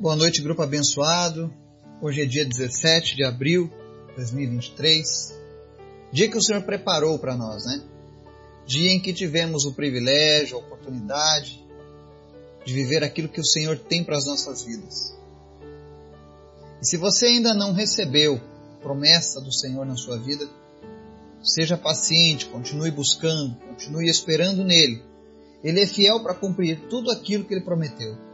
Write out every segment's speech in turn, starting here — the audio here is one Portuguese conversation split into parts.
Boa noite, grupo abençoado. Hoje é dia 17 de abril de 2023. Dia que o Senhor preparou para nós, né? Dia em que tivemos o privilégio, a oportunidade de viver aquilo que o Senhor tem para as nossas vidas. E se você ainda não recebeu a promessa do Senhor na sua vida, seja paciente, continue buscando, continue esperando nele. Ele é fiel para cumprir tudo aquilo que ele prometeu.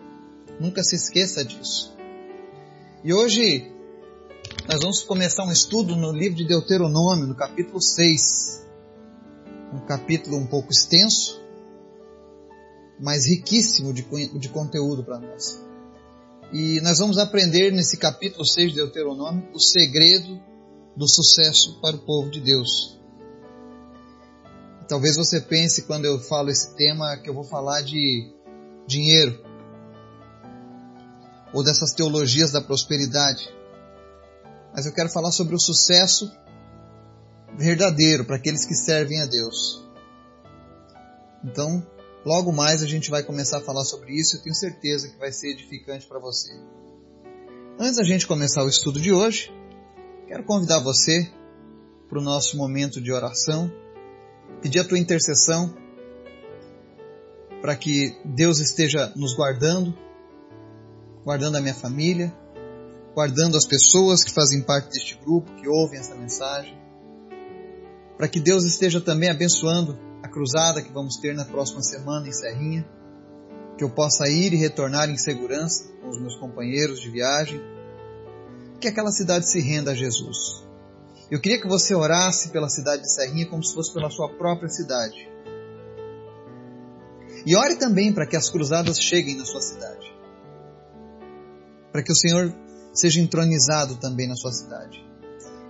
Nunca se esqueça disso. E hoje nós vamos começar um estudo no livro de Deuteronômio, no capítulo 6. Um capítulo um pouco extenso, mas riquíssimo de, de conteúdo para nós. E nós vamos aprender nesse capítulo 6 de Deuteronômio o segredo do sucesso para o povo de Deus. Talvez você pense, quando eu falo esse tema, que eu vou falar de dinheiro ou dessas teologias da prosperidade. Mas eu quero falar sobre o sucesso verdadeiro para aqueles que servem a Deus. Então, logo mais a gente vai começar a falar sobre isso. Eu tenho certeza que vai ser edificante para você. Antes da gente começar o estudo de hoje, quero convidar você para o nosso momento de oração, pedir a tua intercessão para que Deus esteja nos guardando guardando a minha família, guardando as pessoas que fazem parte deste grupo, que ouvem essa mensagem. Para que Deus esteja também abençoando a cruzada que vamos ter na próxima semana em Serrinha, que eu possa ir e retornar em segurança com os meus companheiros de viagem, que aquela cidade se renda a Jesus. Eu queria que você orasse pela cidade de Serrinha como se fosse pela sua própria cidade. E ore também para que as cruzadas cheguem na sua cidade para que o Senhor seja entronizado também na sua cidade.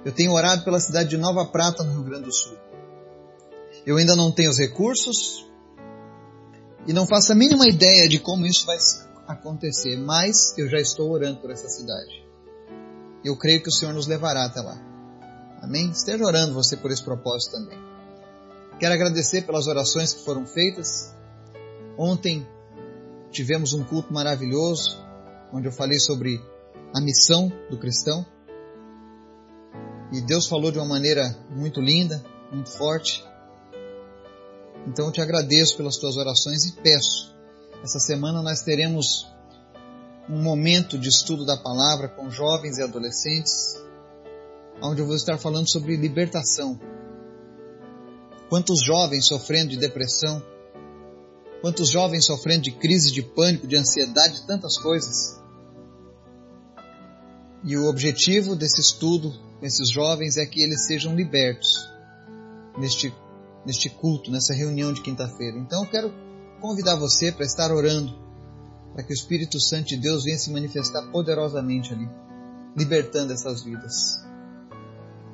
Eu tenho orado pela cidade de Nova Prata, no Rio Grande do Sul. Eu ainda não tenho os recursos e não faço a mínima ideia de como isso vai acontecer, mas eu já estou orando por essa cidade. Eu creio que o Senhor nos levará até lá. Amém? Esteja orando você por esse propósito também. Quero agradecer pelas orações que foram feitas. Ontem tivemos um culto maravilhoso onde eu falei sobre a missão do cristão. E Deus falou de uma maneira muito linda, muito forte. Então eu te agradeço pelas tuas orações e peço. Essa semana nós teremos um momento de estudo da palavra com jovens e adolescentes, onde eu vou estar falando sobre libertação. Quantos jovens sofrendo de depressão, quantos jovens sofrendo de crise de pânico, de ansiedade, de tantas coisas. E o objetivo desse estudo com esses jovens é que eles sejam libertos neste, neste culto, nessa reunião de quinta-feira. Então eu quero convidar você para estar orando, para que o Espírito Santo de Deus venha se manifestar poderosamente ali, libertando essas vidas.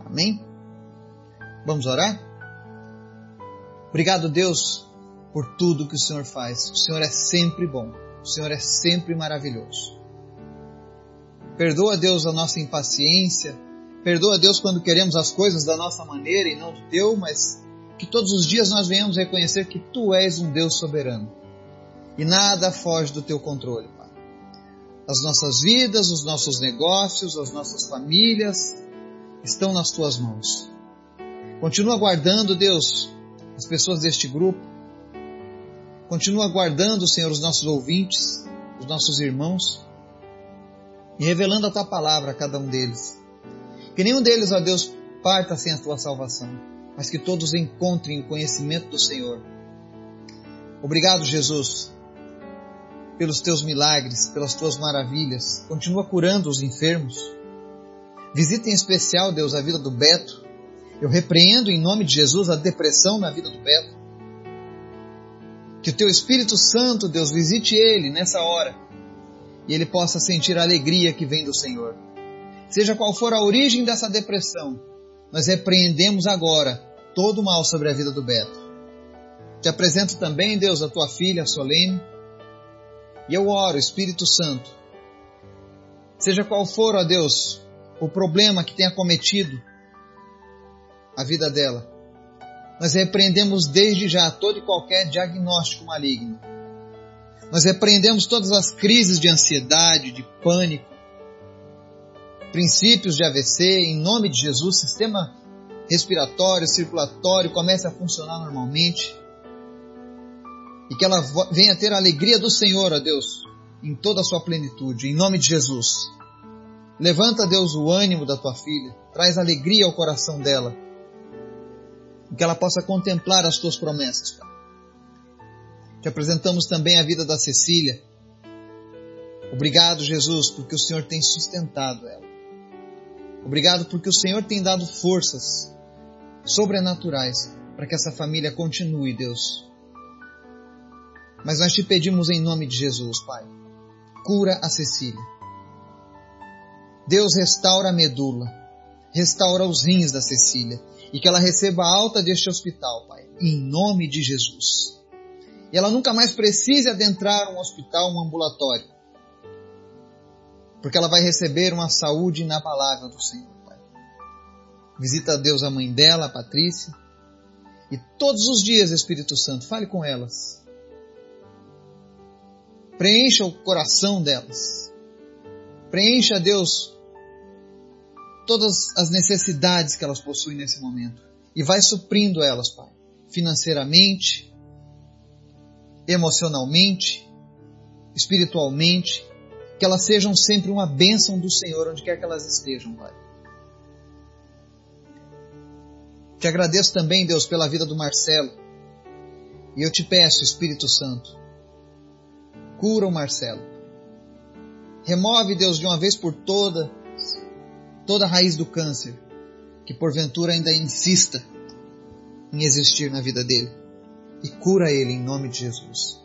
Amém? Vamos orar? Obrigado, Deus, por tudo que o Senhor faz. O Senhor é sempre bom. O Senhor é sempre maravilhoso. Perdoa, Deus, a nossa impaciência. Perdoa, Deus, quando queremos as coisas da nossa maneira e não do teu, mas que todos os dias nós venhamos reconhecer que tu és um Deus soberano. E nada foge do teu controle, Pai. As nossas vidas, os nossos negócios, as nossas famílias estão nas tuas mãos. Continua guardando, Deus, as pessoas deste grupo. Continua guardando, Senhor, os nossos ouvintes, os nossos irmãos e revelando a tua palavra a cada um deles. Que nenhum deles, ó Deus, parta sem a tua salvação, mas que todos encontrem o conhecimento do Senhor. Obrigado, Jesus, pelos teus milagres, pelas tuas maravilhas. Continua curando os enfermos. Visita em especial, Deus, a vida do Beto. Eu repreendo em nome de Jesus a depressão na vida do Beto. Que o teu Espírito Santo, Deus, visite ele nessa hora e ele possa sentir a alegria que vem do Senhor. Seja qual for a origem dessa depressão, nós repreendemos agora todo o mal sobre a vida do Beto. Te apresento também, Deus, a tua filha Solene, e eu oro, Espírito Santo, seja qual for, ó Deus, o problema que tenha cometido a vida dela, nós repreendemos desde já todo e qualquer diagnóstico maligno Nós repreendemos todas as crises de ansiedade, de pânico, princípios de AVC, em nome de Jesus, sistema respiratório, circulatório comece a funcionar normalmente. E que ela venha ter a alegria do Senhor, ó Deus, em toda a sua plenitude, em nome de Jesus. Levanta, Deus, o ânimo da tua filha, traz alegria ao coração dela, e que ela possa contemplar as tuas promessas, Pai. Te apresentamos também a vida da Cecília. Obrigado, Jesus, porque o Senhor tem sustentado ela. Obrigado porque o Senhor tem dado forças sobrenaturais para que essa família continue, Deus. Mas nós te pedimos em nome de Jesus, Pai. Cura a Cecília. Deus restaura a medula, restaura os rins da Cecília e que ela receba alta deste hospital, Pai, em nome de Jesus e ela nunca mais precise adentrar um hospital, um ambulatório, porque ela vai receber uma saúde inabalável do Senhor, Pai. Visita a Deus a mãe dela, a Patrícia, e todos os dias, Espírito Santo, fale com elas. Preencha o coração delas. Preencha, Deus, todas as necessidades que elas possuem nesse momento. E vai suprindo elas, Pai, financeiramente, emocionalmente, espiritualmente, que elas sejam sempre uma bênção do Senhor onde quer que elas estejam, Pai. Te agradeço também, Deus, pela vida do Marcelo. E eu te peço, Espírito Santo, cura o Marcelo. Remove, Deus, de uma vez por toda, toda a raiz do câncer, que porventura ainda insista em existir na vida dele e cura ele em nome de Jesus.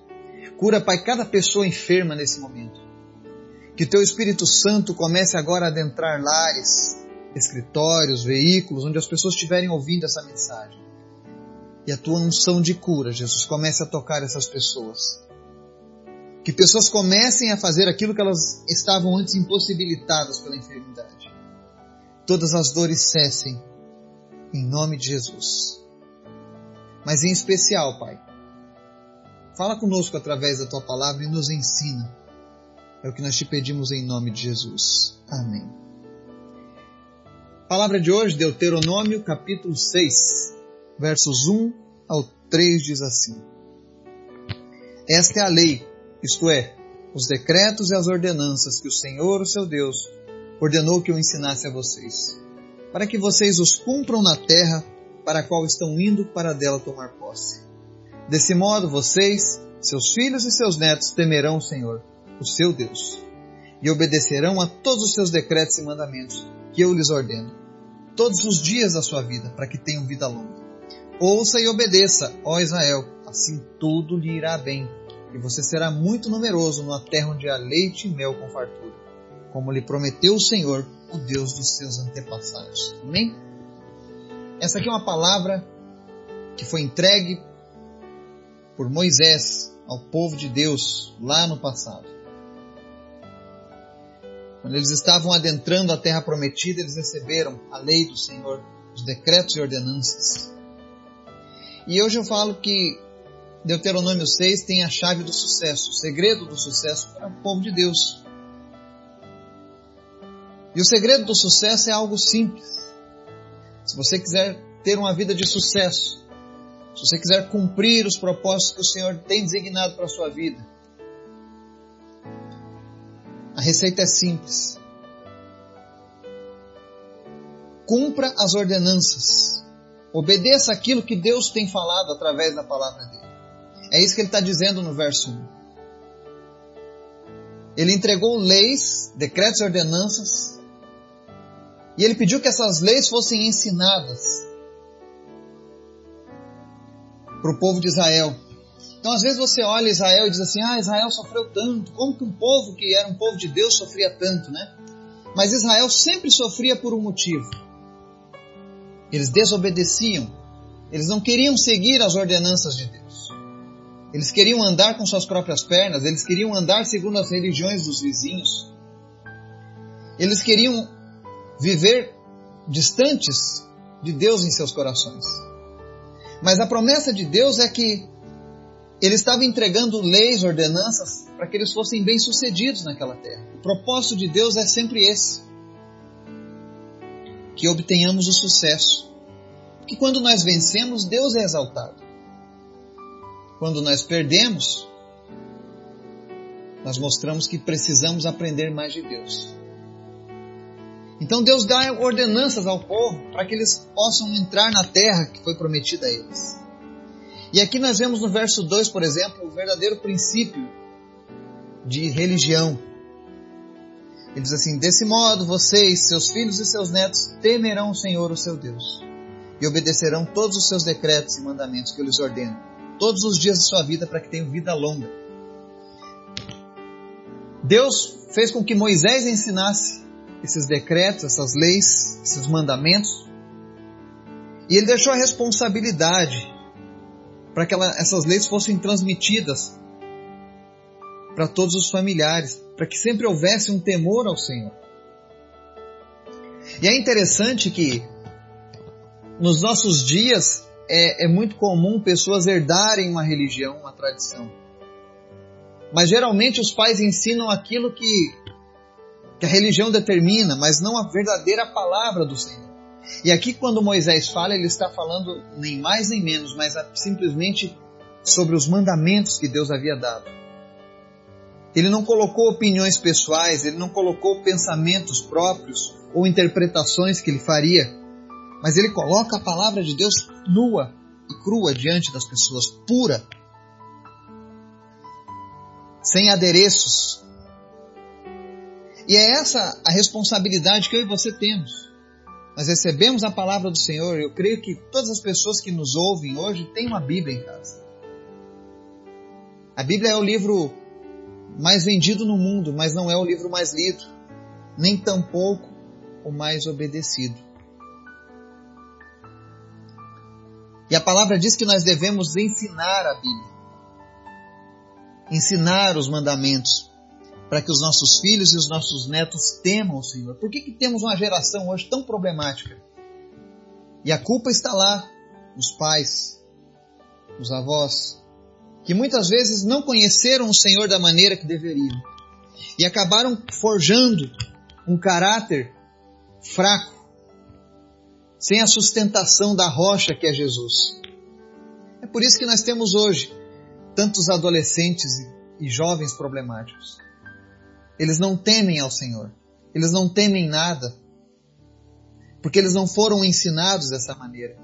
Cura, Pai, cada pessoa enferma nesse momento. Que teu Espírito Santo comece agora a adentrar lares, escritórios, veículos, onde as pessoas estiverem ouvindo essa mensagem. E a tua unção de cura, Jesus, comece a tocar essas pessoas. Que pessoas comecem a fazer aquilo que elas estavam antes impossibilitadas pela enfermidade. Todas as dores cessem, em nome de Jesus mas em especial, Pai. Fala conosco através da tua palavra e nos ensina. É o que nós te pedimos em nome de Jesus. Amém. Palavra de hoje, Deuteronômio, capítulo 6, versos 1 ao 3 diz assim: Esta é a lei, isto é, os decretos e as ordenanças que o Senhor, o seu Deus, ordenou que eu ensinasse a vocês, para que vocês os cumpram na terra para a qual estão indo para dela tomar posse. Desse modo, vocês, seus filhos e seus netos temerão o Senhor, o seu Deus, e obedecerão a todos os seus decretos e mandamentos que eu lhes ordeno, todos os dias da sua vida, para que tenham vida longa. Ouça e obedeça, ó Israel, assim tudo lhe irá bem, e você será muito numeroso numa terra onde há leite e mel com fartura, como lhe prometeu o Senhor, o Deus dos seus antepassados. Amém? Essa aqui é uma palavra que foi entregue por Moisés ao povo de Deus lá no passado. Quando eles estavam adentrando a terra prometida, eles receberam a lei do Senhor, os decretos e ordenanças. E hoje eu falo que Deuteronômio 6 tem a chave do sucesso, o segredo do sucesso para o povo de Deus. E o segredo do sucesso é algo simples. Se você quiser ter uma vida de sucesso, se você quiser cumprir os propósitos que o Senhor tem designado para a sua vida, a receita é simples. Cumpra as ordenanças. Obedeça aquilo que Deus tem falado através da palavra dele. É isso que ele está dizendo no verso 1. Ele entregou leis, decretos e ordenanças e ele pediu que essas leis fossem ensinadas para o povo de Israel. Então, às vezes você olha Israel e diz assim: Ah, Israel sofreu tanto. Como que um povo que era um povo de Deus sofria tanto, né? Mas Israel sempre sofria por um motivo. Eles desobedeciam. Eles não queriam seguir as ordenanças de Deus. Eles queriam andar com suas próprias pernas. Eles queriam andar segundo as religiões dos vizinhos. Eles queriam viver distantes de Deus em seus corações. Mas a promessa de Deus é que ele estava entregando leis, ordenanças, para que eles fossem bem-sucedidos naquela terra. O propósito de Deus é sempre esse: que obtenhamos o sucesso. Porque quando nós vencemos, Deus é exaltado. Quando nós perdemos, nós mostramos que precisamos aprender mais de Deus. Então Deus dá ordenanças ao povo para que eles possam entrar na terra que foi prometida a eles. E aqui nós vemos no verso 2, por exemplo, o verdadeiro princípio de religião. Ele diz assim: Desse modo, vocês, seus filhos e seus netos, temerão o Senhor, o seu Deus, e obedecerão todos os seus decretos e mandamentos que eu lhes ordeno, todos os dias de sua vida, para que tenham vida longa. Deus fez com que Moisés ensinasse esses decretos, essas leis, esses mandamentos, e ele deixou a responsabilidade para que ela, essas leis fossem transmitidas para todos os familiares, para que sempre houvesse um temor ao Senhor. E é interessante que nos nossos dias é, é muito comum pessoas herdarem uma religião, uma tradição. Mas geralmente os pais ensinam aquilo que, que a religião determina, mas não a verdadeira palavra do Senhor. E aqui, quando Moisés fala, ele está falando nem mais nem menos, mas simplesmente sobre os mandamentos que Deus havia dado. Ele não colocou opiniões pessoais, ele não colocou pensamentos próprios ou interpretações que ele faria, mas ele coloca a palavra de Deus nua e crua diante das pessoas, pura, sem adereços. E é essa a responsabilidade que eu e você temos nós recebemos a palavra do Senhor. Eu creio que todas as pessoas que nos ouvem hoje têm uma Bíblia em casa. A Bíblia é o livro mais vendido no mundo, mas não é o livro mais lido, nem tampouco o mais obedecido. E a palavra diz que nós devemos ensinar a Bíblia, ensinar os mandamentos, para que os nossos filhos e os nossos netos temam o Senhor. Por que, que temos uma geração hoje tão problemática? E a culpa está lá, nos pais, nos avós, que muitas vezes não conheceram o Senhor da maneira que deveriam e acabaram forjando um caráter fraco, sem a sustentação da rocha que é Jesus. É por isso que nós temos hoje tantos adolescentes e jovens problemáticos. Eles não temem ao Senhor. Eles não temem nada. Porque eles não foram ensinados dessa maneira.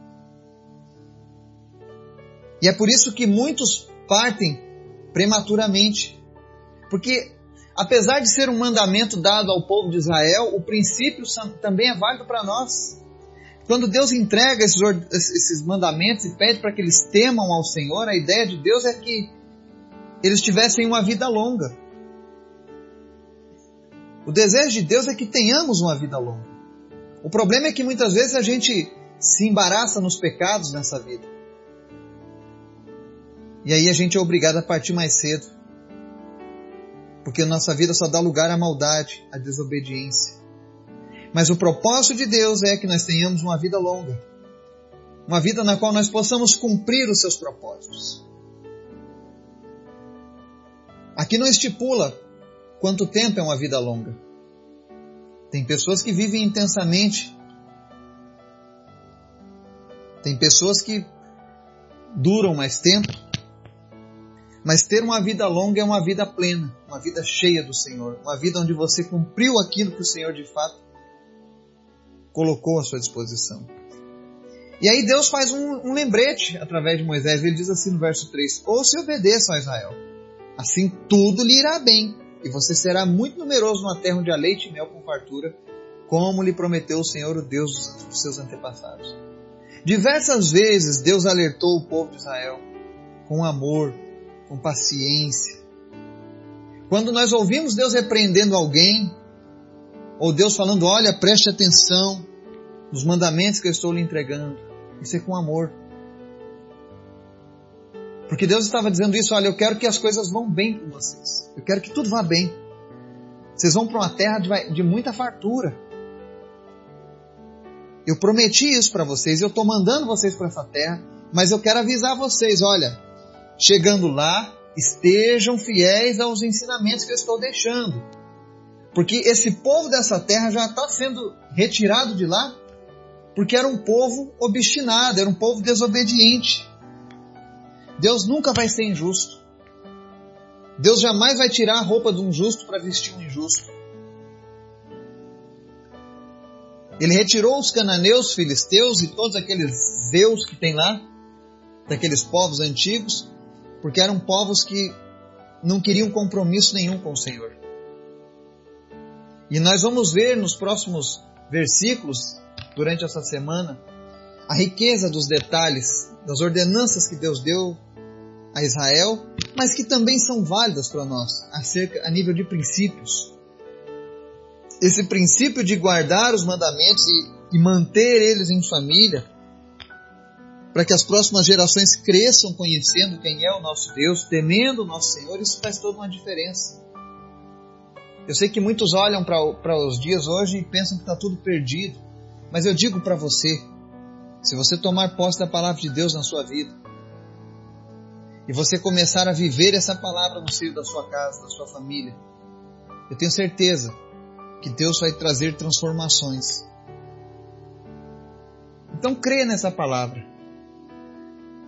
E é por isso que muitos partem prematuramente. Porque, apesar de ser um mandamento dado ao povo de Israel, o princípio também é válido para nós. Quando Deus entrega esses, mandamentos e pede para que eles temam ao Senhor, a ideia de Deus é que eles tivessem uma vida longa. O desejo de Deus é que tenhamos uma vida longa. O problema é que muitas vezes a gente se embaraça nos pecados nessa vida. E aí a gente é obrigado a partir mais cedo. Porque nossa vida só dá lugar à maldade, à desobediência. Mas o propósito de Deus é que nós tenhamos uma vida longa. Uma vida na qual nós possamos cumprir os seus propósitos. Aqui não estipula quanto tempo é uma vida longa. Tem pessoas que vivem intensamente. Tem pessoas que duram mais tempo. Mas ter uma vida longa é uma vida plena, uma vida cheia do Senhor, uma vida onde você cumpriu aquilo que o Senhor de fato colocou à sua disposição. E aí Deus faz um, um lembrete através de Moisés. Ele diz assim no verso 3: Ouça e obedeça a Israel, assim tudo lhe irá bem e você será muito numeroso na terra onde há leite e mel com fartura, como lhe prometeu o Senhor, o Deus dos seus antepassados. Diversas vezes Deus alertou o povo de Israel com amor, com paciência. Quando nós ouvimos Deus repreendendo alguém, ou Deus falando, olha, preste atenção nos mandamentos que eu estou lhe entregando, isso é com amor. Porque Deus estava dizendo isso, olha, eu quero que as coisas vão bem com vocês. Eu quero que tudo vá bem. Vocês vão para uma terra de, de muita fartura. Eu prometi isso para vocês, eu estou mandando vocês para essa terra, mas eu quero avisar vocês, olha, chegando lá, estejam fiéis aos ensinamentos que eu estou deixando. Porque esse povo dessa terra já está sendo retirado de lá, porque era um povo obstinado, era um povo desobediente. Deus nunca vai ser injusto. Deus jamais vai tirar a roupa de um justo para vestir um injusto. Ele retirou os cananeus, filisteus e todos aqueles zeus que tem lá, daqueles povos antigos, porque eram povos que não queriam compromisso nenhum com o Senhor. E nós vamos ver nos próximos versículos, durante essa semana, a riqueza dos detalhes, das ordenanças que Deus deu a Israel, mas que também são válidas para nós, acerca, a nível de princípios. Esse princípio de guardar os mandamentos e, e manter eles em família, para que as próximas gerações cresçam conhecendo quem é o nosso Deus, temendo o nosso Senhor, isso faz toda uma diferença. Eu sei que muitos olham para os dias hoje e pensam que está tudo perdido, mas eu digo para você: se você tomar posse da palavra de Deus na sua vida, e você começar a viver essa palavra no seio da sua casa, da sua família, eu tenho certeza que Deus vai trazer transformações. Então creia nessa palavra.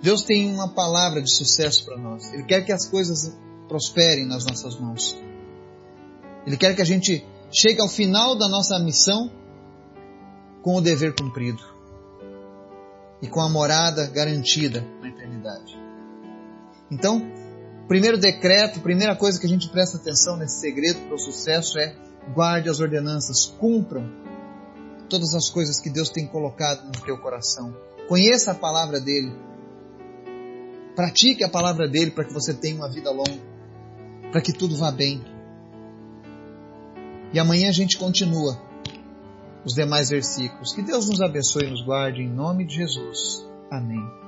Deus tem uma palavra de sucesso para nós. Ele quer que as coisas prosperem nas nossas mãos. Ele quer que a gente chegue ao final da nossa missão com o dever cumprido e com a morada garantida na eternidade. Então, primeiro decreto, primeira coisa que a gente presta atenção nesse segredo para o sucesso é guarde as ordenanças, cumpram todas as coisas que Deus tem colocado no teu coração. Conheça a palavra dele, Pratique a palavra dele para que você tenha uma vida longa, para que tudo vá bem. E amanhã a gente continua os demais versículos. Que Deus nos abençoe e nos guarde em nome de Jesus. Amém.